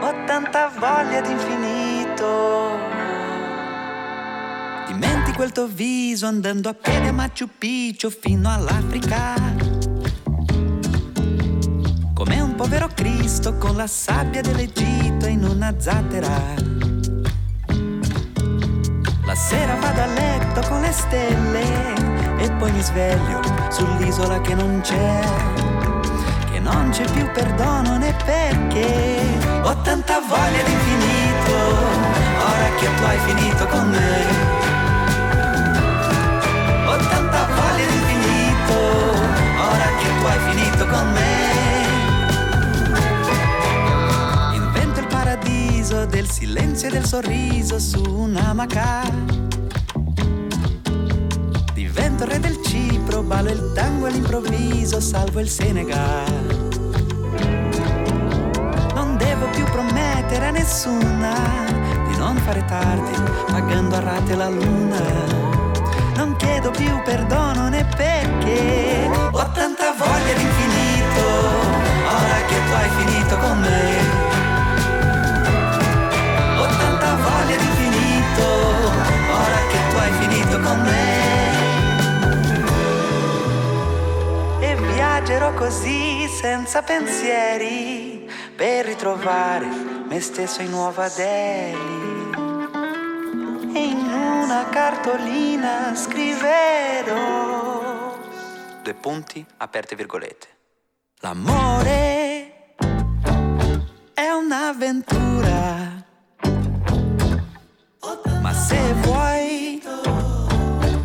Ho tanta voglia di infinito. Dimentico il tuo viso andando a piedi a Machu Picchu fino all'Africa. Come un povero Cristo con la sabbia dell'Egitto in una zattera. La sera vado a letto con le stelle e poi mi sveglio sull'isola che non c'è, che non c'è più perdono né perché. Ho tanta voglia di infinito, ora che tu hai finito con me. Ho tanta voglia di infinito, ora che tu hai finito con me. Invento il paradiso del silenzio e del sorriso su un'amaca. Divento il re del Cipro, ballo il tango all'improvviso, salvo il Senegal. Non devo più promettere a nessuna di non fare tardi, pagando a rate la luna. Non chiedo più perdono né perché ho così senza pensieri per ritrovare me stesso in Nuova Delhi. E in una cartolina scriverò due punti aperte virgolette. L'amore è un'avventura. Ma se vuoi,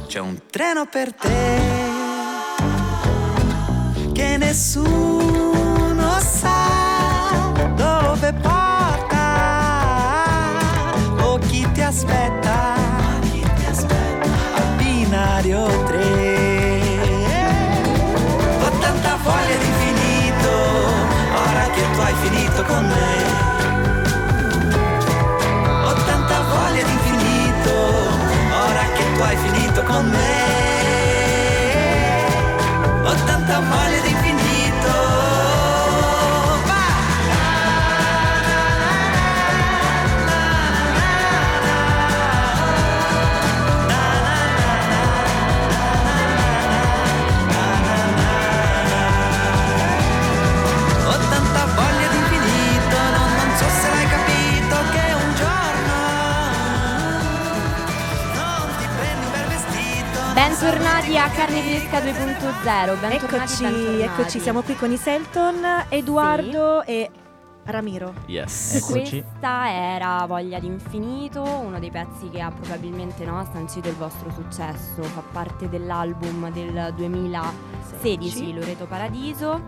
c'è un treno per te che nessuno sa dove porta o chi ti aspetta al binario 3. Ho tanta voglia di infinito, ora che tu hai finito con me. Ho tanta voglia di infinito, ora che tu hai finito con me. Tanta voglia di Bentornati a Carne Fresca 2.0. Bentornati, Eccoci, bentornati. eccoci, siamo qui con i Selton, Edoardo e Ramiro. Yes. Eccoci. Questa era Voglia d'infinito, uno dei pezzi che ha probabilmente no, sancito il vostro successo, fa parte dell'album del 2016, Loreto Paradiso.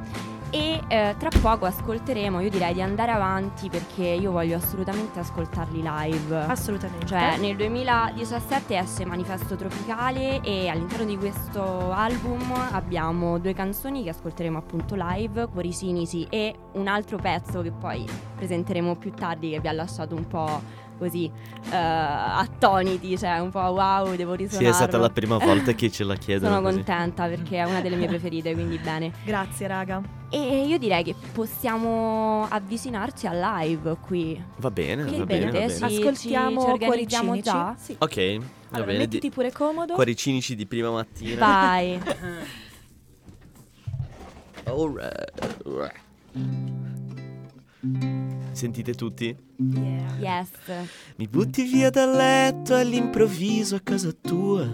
E eh, tra poco ascolteremo, io direi di andare avanti perché io voglio assolutamente ascoltarli live. Assolutamente. Cioè, nel 2017 esce Manifesto Tropicale e all'interno di questo album abbiamo due canzoni che ascolteremo appunto live, Cuori Cinici e un altro pezzo che poi presenteremo più tardi che vi ha lasciato un po' così eh, attoniti, cioè un po' wow, devo Sì, risuonarlo. è stata la prima <laughs> volta che ce la chiedono. Sono così. contenta perché è una delle mie preferite, quindi bene. Grazie, raga. E io direi che possiamo avvicinarci al live qui. Va bene, Che va bene, bene. Sì. Ascoltiamo ci Cuori organizziamo già? Sì. Ok, va Allora, bene. mettiti pure comodo. Cuori cinici di prima mattina. Vai. Alright, alright. Sentite tutti? Yes. Mi butti via dal letto all'improvviso a casa tua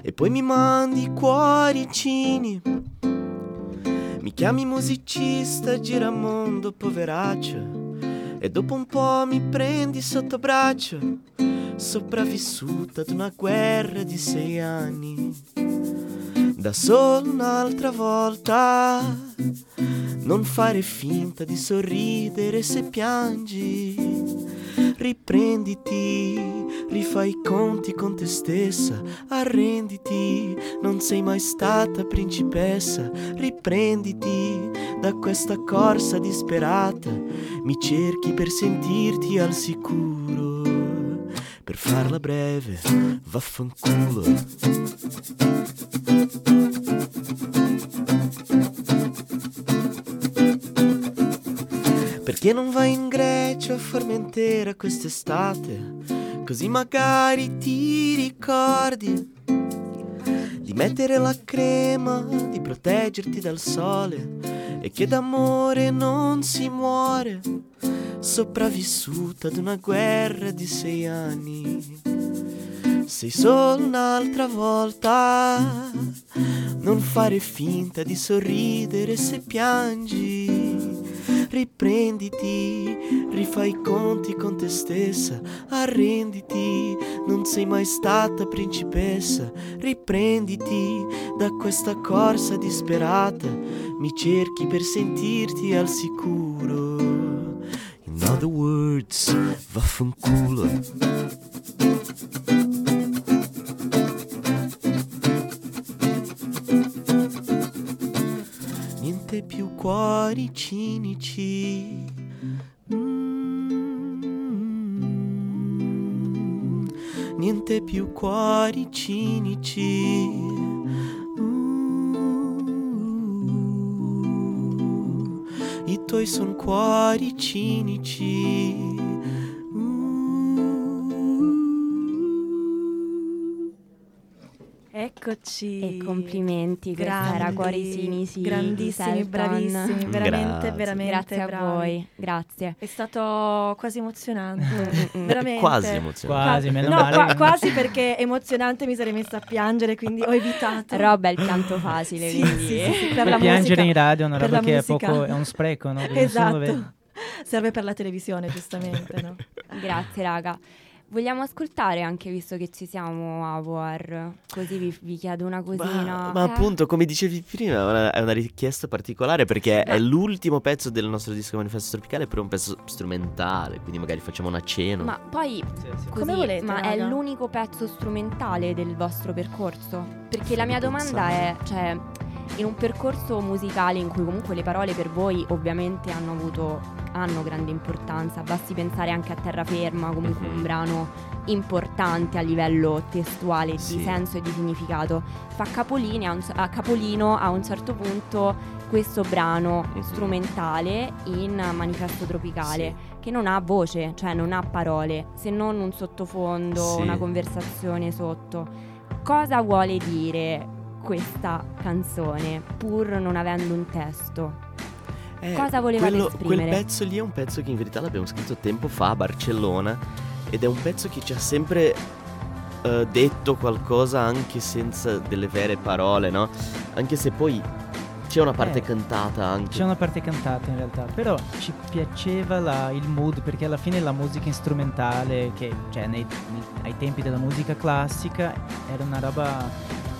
e poi mi mandi i cuoricini. Mi chiami musicista, giramondo, poveraccio e dopo un po' mi prendi sotto braccio, sopravvissuta ad una guerra di sei anni. Da solo un'altra volta, non fare finta di sorridere se piangi. Riprenditi, rifai i conti con te stessa, arrenditi, non sei mai stata principessa, riprenditi da questa corsa disperata, mi cerchi per sentirti al sicuro, per farla breve, vaffanculo. Perché non vai in Grecia a Formentera quest'estate? Così magari ti ricordi di mettere la crema, di proteggerti dal sole e che d'amore non si muore, sopravvissuta ad una guerra di sei anni. Sei solo un'altra volta, non fare finta di sorridere se piangi. Riprenditi, rifai i conti con te stessa, arrenditi, non sei mai stata principessa, riprenditi da questa corsa disperata, mi cerchi per sentirti al sicuro. In other words, vaffanculo. Niente più cuori cinici. Mm. Niente più cuori cinici. Mm. I tuoi son cuori cinici. Eccoci. E complimenti, questa era Cuori Cinici. Grandissimi, bravissimi, veramente, Grazie. veramente Grazie a bravi. voi, grazie. È stato quasi emozionante. Mm, mm. veramente. Quasi emozionante. Quasi, meno no, male. qua- quasi perché emozionante mi sarei messa a piangere, quindi ho evitato. Roba è il pianto facile, Sì, quindi... sì, sì, sì, per Poi la piangere musica. in radio è una per roba che è poco è un spreco, no? <laughs> Esatto. Serve per la televisione, giustamente, no? Grazie raga. Vogliamo ascoltare anche visto che ci siamo a War, così vi, vi chiedo una cosina. Ma, ma Eh? appunto, come dicevi prima, è una, è una richiesta particolare perché Ma- è l'ultimo pezzo del nostro disco Manifesto Tropicale, però è un pezzo strumentale, quindi magari facciamo un accenno. Ma poi Sì, sì. così, Come volete, ma è raga. l'unico pezzo strumentale del vostro percorso? Perché la mia domanda è, cioè, in un percorso musicale in cui comunque le parole per voi ovviamente hanno avuto hanno grande importanza, basti pensare anche a Terraferma, comunque Mhm. un brano importante a livello testuale, di Sì. senso e di significato. Fa capolinea a, capolino a un certo punto questo brano Mhm. strumentale in Manifesto Tropicale che non ha voce, cioè non ha parole, se non un sottofondo, Sì. una conversazione sotto. Cosa vuole dire questa canzone pur non avendo un testo? Eh, cosa volevate quello- esprimere? Quel pezzo lì è un pezzo che in verità l'abbiamo scritto tempo fa a Barcellona ed è un pezzo che ci ha sempre eh, detto qualcosa anche senza delle vere parole, no? Anche se poi c'è una parte Eh, cantata anche. C'è una parte cantata in realtà, però ci piaceva la- il mood perché alla fine la musica strumentale, che cioè nei- nei- ai tempi della musica classica, era una roba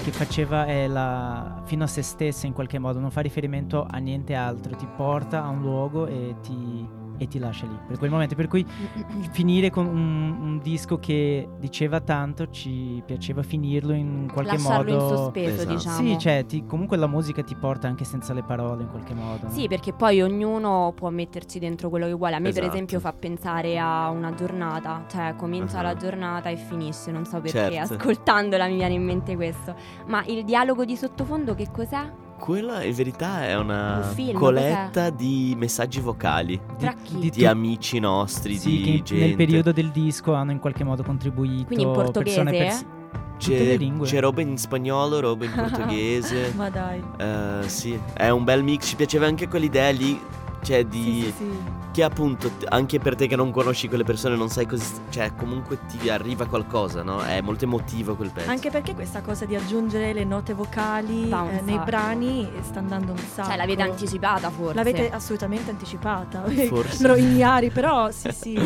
che faceva è la, fino a se stessa in qualche modo, non fa riferimento a niente altro, ti porta a un luogo e ti, e ti lascia lì per quel momento. Per cui <clears throat> finire con un, un disco che diceva tanto, ci piaceva finirlo in qualche Lasciarlo modo. in sospeso, Esatto. diciamo. Sì, cioè, ti- comunque la musica ti porta anche senza le parole in qualche modo. no? Sì, perché poi ognuno può metterci dentro quello che vuole. A me, per Esatto. esempio, fa pensare a una giornata, cioè comincia Ah. la giornata e finisce. Non so perché, Certo. ascoltandola mi viene in mente questo. Ma il dialogo di sottofondo, che cos'è? Quella in verità è una Un film, coletta di messaggi vocali Tra chi? di di tu- amici nostri, Sì, di che gente. nel periodo del disco hanno in qualche modo contribuito. Quindi in portoghese? pers- le C'è, lingue. c'è roba in spagnolo, roba in <laughs> portoghese. Ma dai. Eh, sì, è un bel mix. Ci piaceva anche quell'idea lì. Cioè, di. Sì, sì, sì. Che appunto, anche per te che non conosci quelle persone, non sai cosa. Cioè, comunque ti arriva qualcosa, no? È molto emotivo quel pezzo. Anche perché questa cosa di aggiungere le note vocali eh, nei brani sta andando un sacco. Cioè, l'avete anticipata forse? L'avete assolutamente anticipata. <laughs> Forse. Loro ignari, però sì, sì.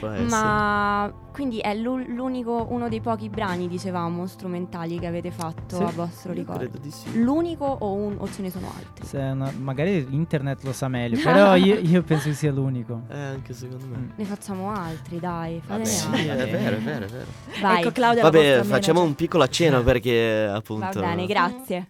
<laughs> Ma quindi è l'u- l'unico, uno dei pochi brani, dicevamo, strumentali che avete fatto Sì, a vostro ricordo? credo di sì. L'unico o, un- o ce ne sono altri? Una- magari internet lo sa meglio, <laughs> però io, io penso che sia l'unico. Eh, anche secondo me. Mm. Ne facciamo altri, dai, Vabbè, sì, altri. è vero, è vero, è vero. Vai. Ecco Claudia, la Vabbè, facciamo un piccolo accenno <laughs> perché Va appunto. bene, grazie.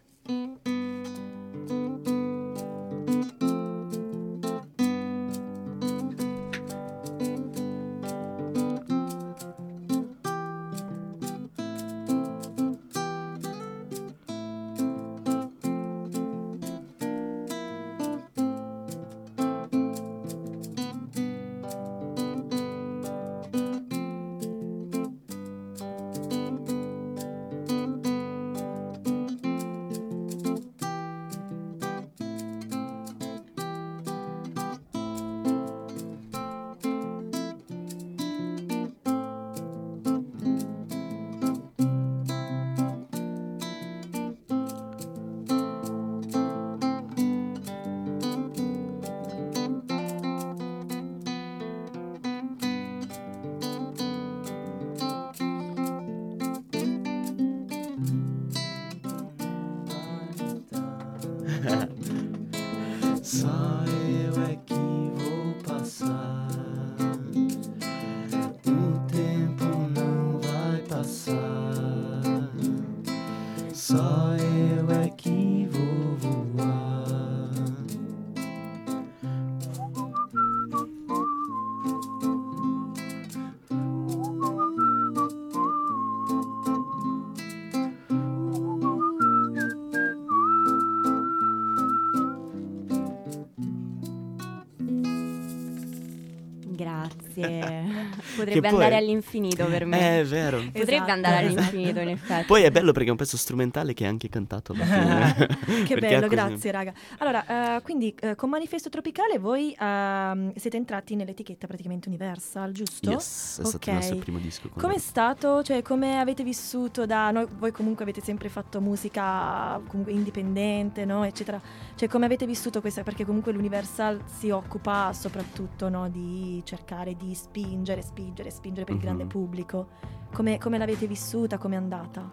Potrebbe poi- andare all'infinito per me. Eh, È vero. <laughs> Potrebbe Esatto, andare esatto. all'infinito, in effetti. Poi è bello perché è un pezzo strumentale che è anche cantato alla fine. <laughs> Che <laughs> bello, grazie raga. Allora, eh, quindi eh, con Manifesto Tropicale voi ehm, siete entrati nell'etichetta praticamente Universal, giusto? Yes, è stato il nostro primo disco. Com'è stato? Cioè, come avete vissuto da noi? Voi comunque avete sempre fatto musica comunque indipendente, no? Eccetera. Cioè, come avete vissuto questa? Perché comunque l'Universal si occupa soprattutto no, di cercare di spingere, spingere, spingere per il grande Mhm. pubblico. Come, come l'avete vissuta? Come è andata?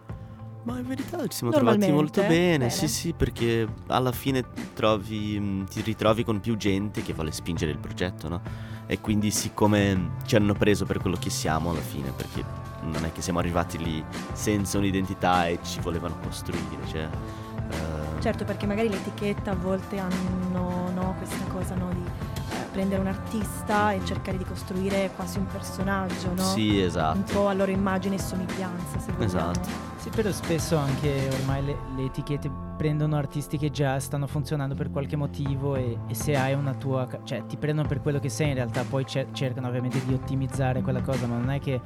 Ma in verità ci siamo trovati molto bene, bene. sì sì, perché alla fine trovi, mh, ti ritrovi con più gente che vuole spingere il progetto, no? E quindi siccome ci hanno preso per quello che siamo alla fine, perché non è che siamo arrivati lì senza un'identità e ci volevano costruire, cioè... eh, Certo, perché magari l'etichetta a volte hanno no, questa cosa no, di prendere un artista e cercare di costruire quasi un personaggio, no? Sì, Un esatto. po' a loro immagine e somiglianza, se vogliamo. Esatto. Sì, però spesso anche ormai le, le etichette prendono artisti che già stanno funzionando per qualche motivo e, e se hai una tua... cioè ti prendono per quello che sei in realtà, poi cer- cercano ovviamente di ottimizzare quella cosa, ma non è che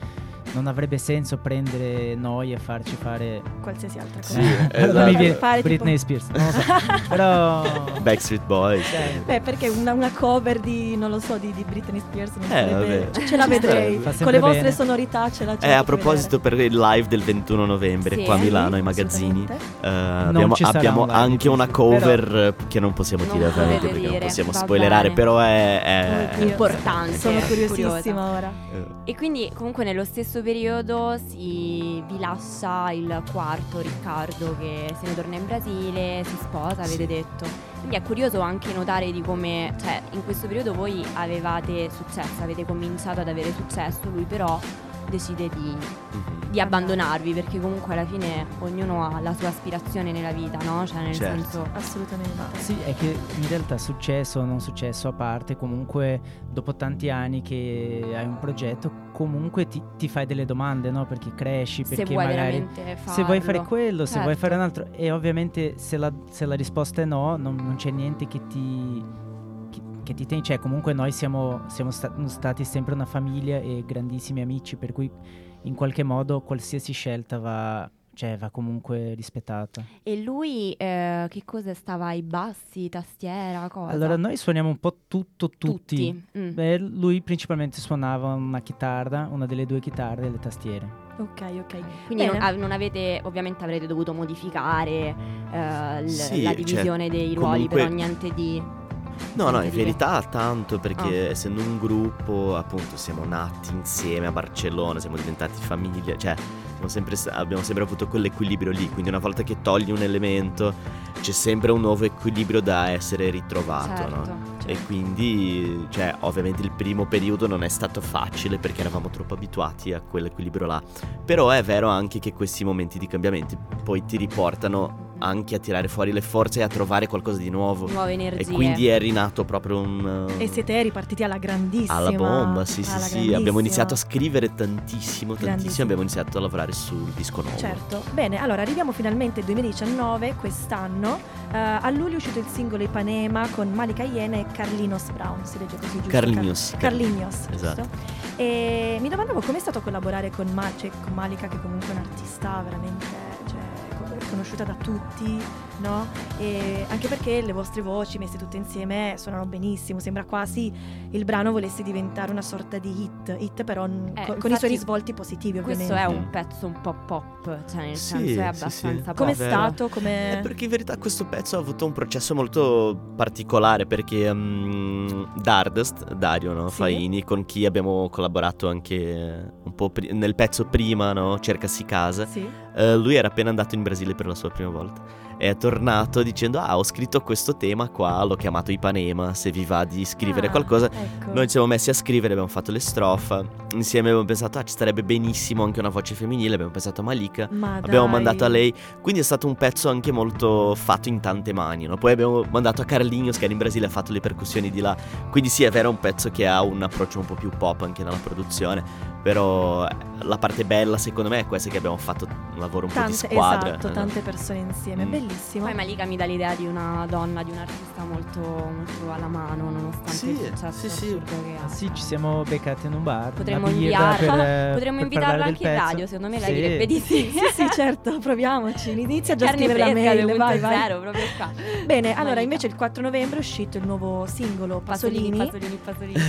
non avrebbe senso prendere noi e farci fare... Qualsiasi altra cosa. Sì, mi esatto. viene Fare tipo- Britney Spears, non lo so. <laughs> però... Backstreet Boys. Cioè, Beh, perché una, una cover di, non lo so, di, di Britney Spears non Eh, sarebbe... vabbè. cioè, ce la vedrei. Con le vostre bene. sonorità ce la Eh, a proposito per il live del 21 novembre Sì, qua a eh, Milano ai vedere. magazzini eh, abbiamo, abbiamo anche una cover eh, che non possiamo Non dire ovviamente perché non possiamo va spoilerare bene. però è, è-. Importante. Sono curiosissima ora. eh, E quindi comunque nello stesso periodo si vi lascia il quarto Riccardo che se ne torna in Brasile, si sposa, avete detto. Quindi è curioso anche notare di come, cioè in questo periodo voi avevate successo, avete cominciato ad avere successo, lui però decide di, Mhm. di abbandonarvi perché comunque alla fine ognuno ha la sua aspirazione nella vita, no? Cioè nel Certo. senso... Assolutamente. Sì, è che in realtà successo o non successo a parte, comunque dopo tanti anni che hai un progetto, comunque ti, ti fai delle domande, no? Perché cresci, Se perché vuoi magari se vuoi fare quello, se vuoi Certo. fare un altro. E ovviamente se la, se la risposta è no, non, non c'è niente che ti, che, ti tieni. Cioè, comunque noi siamo, siamo sta- stati sempre una famiglia e grandissimi amici, per cui in qualche modo qualsiasi scelta va, cioè, va comunque rispettata. E lui eh, che cosa stava ai bassi, tastiera, cosa? Allora, noi suoniamo un po' tutto, tutti. Tutti. mm. Beh, lui principalmente suonava una chitarra, una delle due chitarre e le tastiere. Ok, ok. Quindi non, ah, non avete, ovviamente avrete dovuto modificare eh, l- Sì, la cioè, divisione dei ruoli, comunque- però niente di... No, no, in verità tanto perché Ah. essendo un gruppo, appunto, siamo nati insieme a Barcellona, siamo diventati famiglia, cioè abbiamo sempre, abbiamo sempre avuto quell'equilibrio lì, quindi una volta che togli un elemento c'è sempre un nuovo equilibrio da essere ritrovato, certo, no? certo. E quindi, cioè, ovviamente il primo periodo non è stato facile perché eravamo troppo abituati a quell'equilibrio là. Però è vero anche che questi momenti di cambiamenti poi ti riportano anche a tirare fuori le forze e a trovare qualcosa di nuovo. Nuove energie. E quindi è rinato proprio un... E siete ripartiti alla grandissima. alla bomba, sì, sì, alla sì. Abbiamo iniziato a scrivere tantissimo, tantissimo. Abbiamo iniziato a lavorare sul disco nuovo. Certo, bene, allora arriviamo finalmente al 2019, quest'anno. Eh, a luglio è uscito il singolo Ipanema con Malika Iene e Carlinos Brown, si legge così giusto? Carlinhos. Car- Carlinhos, Esatto. giusto? E mi domandavo com'è stato collaborare con, Ma- cioè, con Malika, che comunque è un'artista veramente cioè, co- conosciuta da tutti, no? E anche perché le vostre voci messe tutte insieme suonano benissimo, sembra quasi il brano volesse diventare una sorta di hit, hit però n- Eh, co- con i suoi risvolti positivi ovviamente. Questo è un pezzo un po' pop, cioè nel Sì, senso è sì, sì. abbastanza Com'è pop. vero. stato? Come... Eh, perché in verità questo pezzo ha avuto un processo molto particolare perché mm, Dardust, Dario no? Sì. Faini, con chi abbiamo collaborato anche un po' pri- nel pezzo prima, no? Cercasi casa, Sì. Eh, lui era appena andato in Brasile per la sua prima volta. È tornato dicendo ah ho scritto questo tema qua, l'ho chiamato Ipanema, se vi va di scrivere Ah, qualcosa. ecco. Noi ci siamo messi a scrivere, abbiamo fatto le strofe, insieme abbiamo pensato ah ci starebbe benissimo anche una voce femminile, abbiamo pensato a Malika. Ma Abbiamo dai. mandato a lei, quindi è stato un pezzo anche molto fatto in tante mani. no? Poi abbiamo mandato a Carlinhos che era in Brasile, ha fatto le percussioni di là. Quindi sì, è vero, è un pezzo che ha un approccio un po' più pop anche nella produzione. Però eh, la parte bella secondo me è questa che abbiamo fatto un lavoro un po' Tante, di squadra. esatto, eh. tante persone insieme, Mm. bellissimo. Poi Malika mi dà l'idea di una donna, di un artista molto, molto alla mano, nonostante Sì, il successo sì, sì. assurdo che ha. Sì, ci siamo beccati in un bar. Potremmo inviarla, per- <laughs> potremmo per invitarla anche in radio, secondo me lei Sì. direbbe di sì. sì, sì, certo, proviamoci. Inizia già a Carne scrivere la mail, vai, vai. 2.0 proprio qua. Bene, allora Malika. invece il 4 novembre è uscito il nuovo singolo Pasolini, Pasolini, Pasolini,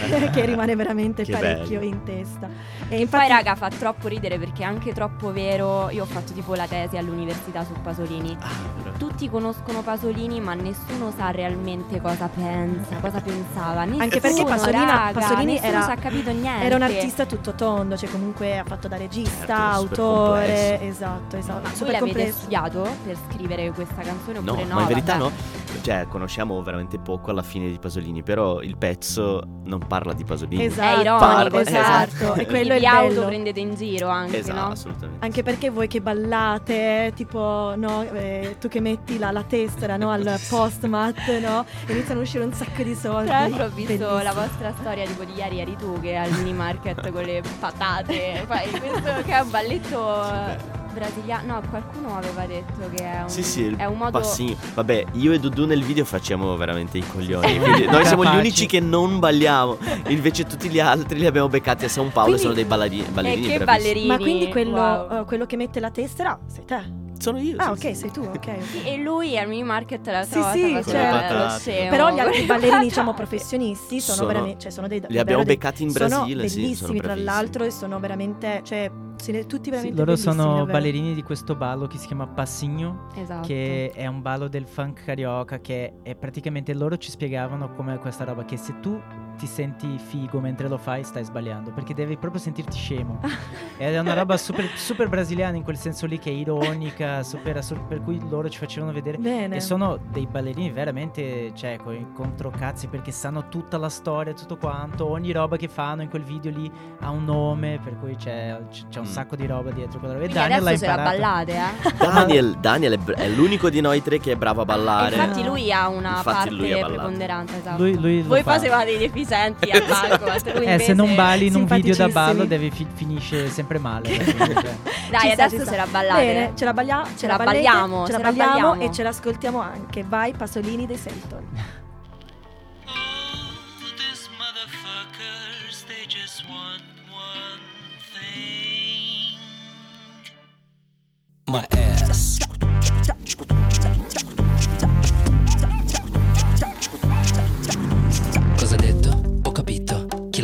Pasolini. <laughs> che rimane veramente Che parecchio bello. in testa. E Poi infatti raga fa troppo ridere perché è anche troppo vero, io ho fatto tipo la tesi all'università su Pasolini. Ah. Tutti conoscono Pasolini ma nessuno sa realmente cosa pensa, cosa pensava. Nessuno, Anche perché Pasolina- raga, Pasolini nessuno era- ci ha capito niente. era un artista tutto tondo, cioè comunque ha fatto da regista, Certo, autore, esatto, esatto. Ma voi super l'avete complesso. studiato per scrivere questa canzone No, oppure no? ma in verità Vabbè. no. Cioè, conosciamo veramente poco alla fine di Pasolini, però il pezzo non parla di Pasolini. Esatto, È ironico, Parla- esatto, esatto. <laughs> e quello è vi auto prendete in giro anche, Esatto, no? assolutamente. Anche perché voi che ballate, tipo, no, eh, tu che metti la, la tessera, no, al <laughs> postmat, no, iniziano a uscire un sacco di soldi. Tra l'altro ho visto Bellissimo. la vostra storia tipo di ieri eri tu che al mini market con le patate, fai questo che è un balletto brasiliano. No, qualcuno aveva detto che è un, Sì, sì, è un modo passino. Vabbè, io e Dudu nel video facciamo veramente i coglioni. quindi noi siamo gli unici che non balliamo. Invece tutti gli altri li abbiamo beccati a San Paolo Quindi- e sono dei ballerini. ballerini Eh, che bravissimi. ballerini. Ma quindi quello, wow. eh, quello che mette la tessera sei te? Sono io. Ah, sì, ok, sì. sei tu, ok. ok. <laughs> E lui al mini market la Sì, sì, certo. scemo. Però gli altri ballerini, <laughs> diciamo, professionisti sono, Sono- veramente, cioè sono dei Li abbiamo dei- beccati in sono Brasile, sì, bellissimi sono tra l'altro e sono veramente, cioè, ne- tutti Sì, veramente loro bellissimi, sono davvero. ballerini di questo ballo che si chiama Passigno, Esatto. che è un ballo del funk carioca che è praticamente loro ci spiegavano come questa roba che se tu ti senti figo mentre lo fai, stai sbagliando. Perché devi proprio sentirti scemo. <laughs> Ed è una roba super, super brasiliana in quel senso lì che è ironica, super assur- per cui loro ci facevano vedere. Bene. E sono dei ballerini veramente, cioè, controcazzi perché sanno tutta la storia, tutto quanto. Ogni roba che fanno in quel video lì ha un nome, per cui c'è, c'è un Mm. sacco di roba dietro quella roba. E Quindi Daniel l'ha imparato. ballate, eh? <laughs> Daniel, Daniel è, br- è l'unico di noi tre che è bravo a ballare. Infatti lui ha una Infatti parte preponderante, esatto. Lui, lui Voi fa. facevate i deficienti al palco, lui Eh, se non balli in un video da ballo, devi fi- finisce sempre male. cioè. <laughs> Dai, adesso ce la ballate. Bene, ce la, ballia- ce Ce la balliamo, ce la ce la balliamo balliamo. e ce l'ascoltiamo anche. Vai, Pasolini dei Selton. My ass.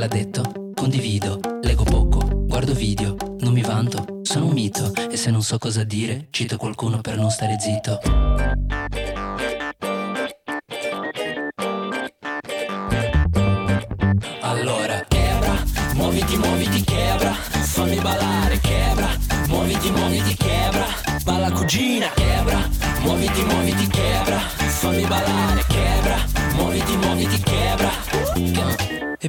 L'ha detto? Condivido. Leggo poco. Guardo video. Non mi vanto. Sono un mito. E se non so cosa dire, cito qualcuno per non stare zitto.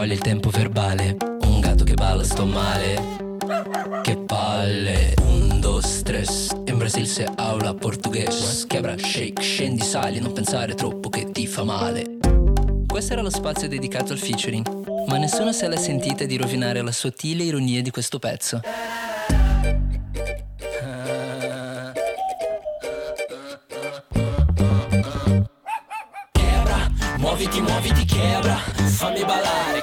scioglie il tempo verbale. Un gatto che balla, sto male. Che palle, un, dos, tres. In Brasil se aula português. Quebra, shake, scendi, sali, non pensare troppo che ti fa male. Questo era lo spazio dedicato al featuring, ma nessuno se l'è sentita di rovinare la sottile ironia di questo pezzo. Muoviti, muoviti, quebra, fammi ballare,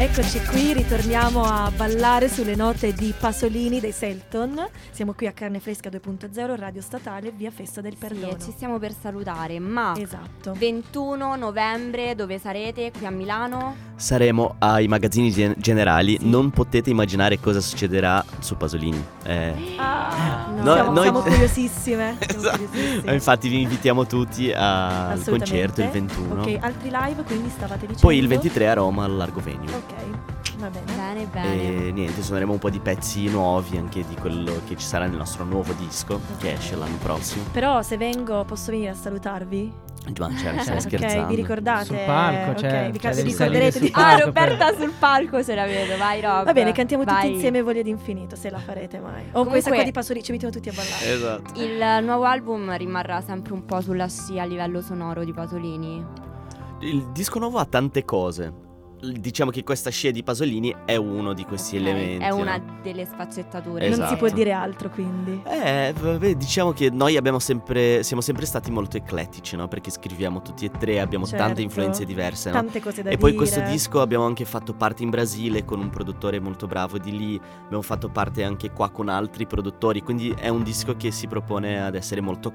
Eccoci qui, ritorniamo a ballare sulle note di Pasolini dei Selton. Siamo qui a Carne Fresca 2.0, Radio Statale, via Festa del Sì, Perdono. e ci stiamo per salutare, ma Esatto. 21 novembre dove sarete? Qui a Milano? Saremo ai magazzini gen- generali. Non potete immaginare cosa succederà su Pasolini. Eh, Ah, No, siamo, noi- siamo curiosissime. <laughs> siamo Esatto. curiosissime. Infatti vi invitiamo tutti al concerto il 21. Ok, altri live quindi stavate dicendo? Poi il 23 a Roma al Largo Venue. Ok, va bene. Bene, bene. E niente, suoneremo un po' di pezzi nuovi anche di quello che ci sarà nel nostro nuovo disco che esce l'anno prossimo. Però se vengo posso venire a salutarvi? Ma stiamo <laughs> ok, scherzando. vi ricordate? Sul palco, ok, cioè, vi, cioè, vi ricorderete di sul Ah, palco Roberta per- sul palco ce la vedo, vai Rob. Va bene, cantiamo tutti Vai. insieme Voglia di infinito, se la farete mai. O Comunque- questa qua di Pasolini, ci mettiamo tutti a ballare. Esatto. Il nuovo album rimarrà sempre un po' sulla scia a livello sonoro di Pasolini. Il disco nuovo ha tante cose. Diciamo che questa scia di Pasolini è uno di questi Ok, elementi. È una no? delle sfaccettature. Non si Esatto. può dire altro quindi. Eh, vabbè, diciamo che noi abbiamo sempre, siamo sempre stati molto eclettici, no? Perché scriviamo tutti e tre, abbiamo Certo. tante influenze diverse, no? Tante cose da E dire. poi questo disco abbiamo anche fatto parte in Brasile con un produttore molto bravo di lì, abbiamo fatto parte anche qua con altri produttori, quindi è un disco che si propone ad essere molto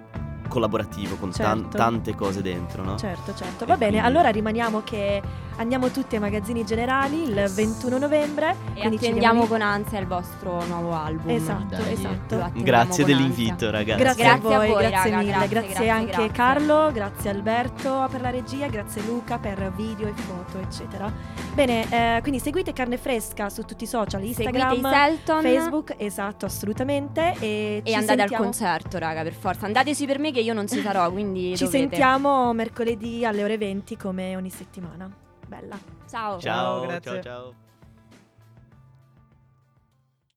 collaborativo con tan- Certo. tante cose dentro, no? Certo, certo. E Va bene, quindi- allora rimaniamo che andiamo tutti ai magazzini generali il 21 novembre. E attendiamo con ansia il vostro nuovo album. Esatto, Dai. esatto. Grazie dell'invito, ansia. ragazzi. Grazie, Grazie a a voi, voi, grazie raga, mille, grazie, grazie, grazie, anche grazie. Carlo, grazie Alberto per la regia, grazie Luca per video e foto, eccetera. Bene, eh, quindi seguite Carne Fresca su tutti i social, Instagram, Selton Facebook, esatto, assolutamente. E, e ci andate al sentiamo- concerto, raga, per forza. Andateci per me che io non ci sarò, quindi Ci dovete. sentiamo mercoledì alle ore 20 come ogni settimana. Bella. Ciao. Ciao, grazie. ciao, ciao.